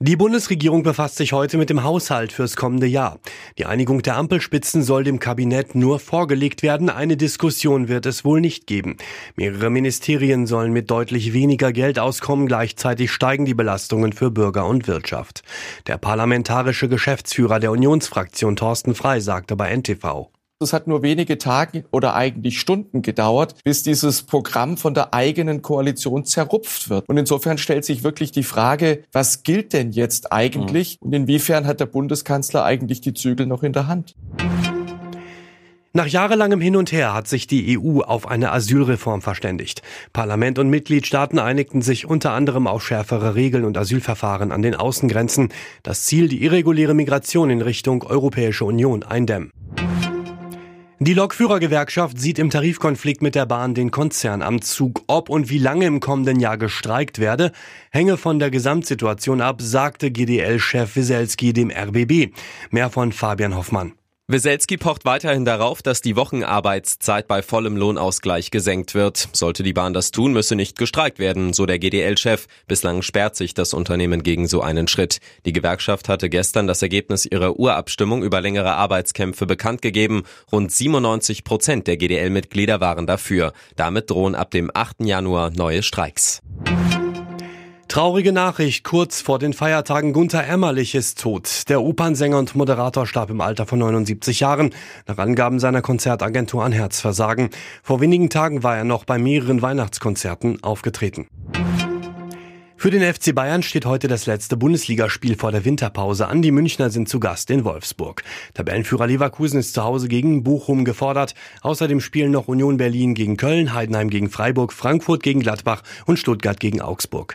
Die Bundesregierung befasst sich heute mit dem Haushalt fürs kommende Jahr. Die Einigung der Ampelspitzen soll dem Kabinett nur vorgelegt werden. Eine Diskussion wird es wohl nicht geben. Mehrere Ministerien sollen mit deutlich weniger Geld auskommen. Gleichzeitig steigen die Belastungen für Bürger und Wirtschaft. Der parlamentarische Geschäftsführer der Unionsfraktion Thorsten Frei sagte bei NTV. Es hat nur wenige Tage oder eigentlich Stunden gedauert, bis dieses Programm von der eigenen Koalition zerrupft wird. Und insofern stellt sich wirklich die Frage, was gilt denn jetzt eigentlich und inwiefern hat der Bundeskanzler eigentlich die Zügel noch in der Hand? Nach jahrelangem Hin und Her hat sich die EU auf eine Asylreform verständigt. Parlament und Mitgliedstaaten einigten sich unter anderem auf schärfere Regeln und Asylverfahren an den Außengrenzen. Das Ziel, die irreguläre Migration in Richtung Europäische Union eindämmen. Die Lokführergewerkschaft sieht im Tarifkonflikt mit der Bahn den Konzern am Zug. Ob und wie lange im kommenden Jahr gestreikt werde, hänge von der Gesamtsituation ab, sagte GDL-Chef Wieselski dem RBB. Mehr von Fabian Hoffmann. Weselski pocht weiterhin darauf, dass die Wochenarbeitszeit bei vollem Lohnausgleich gesenkt wird. Sollte die Bahn das tun, müsse nicht gestreikt werden, so der GDL-Chef. Bislang sperrt sich das Unternehmen gegen so einen Schritt. Die Gewerkschaft hatte gestern das Ergebnis ihrer Urabstimmung über längere Arbeitskämpfe bekannt gegeben. Rund 97 Prozent der GDL-Mitglieder waren dafür. Damit drohen ab dem 8. Januar neue Streiks. Traurige Nachricht, kurz vor den Feiertagen Gunther Emmerlich ist tot. Der Opernsänger und Moderator starb im Alter von 79 Jahren, nach Angaben seiner Konzertagentur an Herzversagen. Vor wenigen Tagen war er noch bei mehreren Weihnachtskonzerten aufgetreten. Für den FC Bayern steht heute das letzte Bundesligaspiel vor der Winterpause an. Die Münchner sind zu Gast in Wolfsburg. Tabellenführer Leverkusen ist zu Hause gegen Bochum gefordert. Außerdem spielen noch Union Berlin gegen Köln, Heidenheim gegen Freiburg, Frankfurt gegen Gladbach und Stuttgart gegen Augsburg.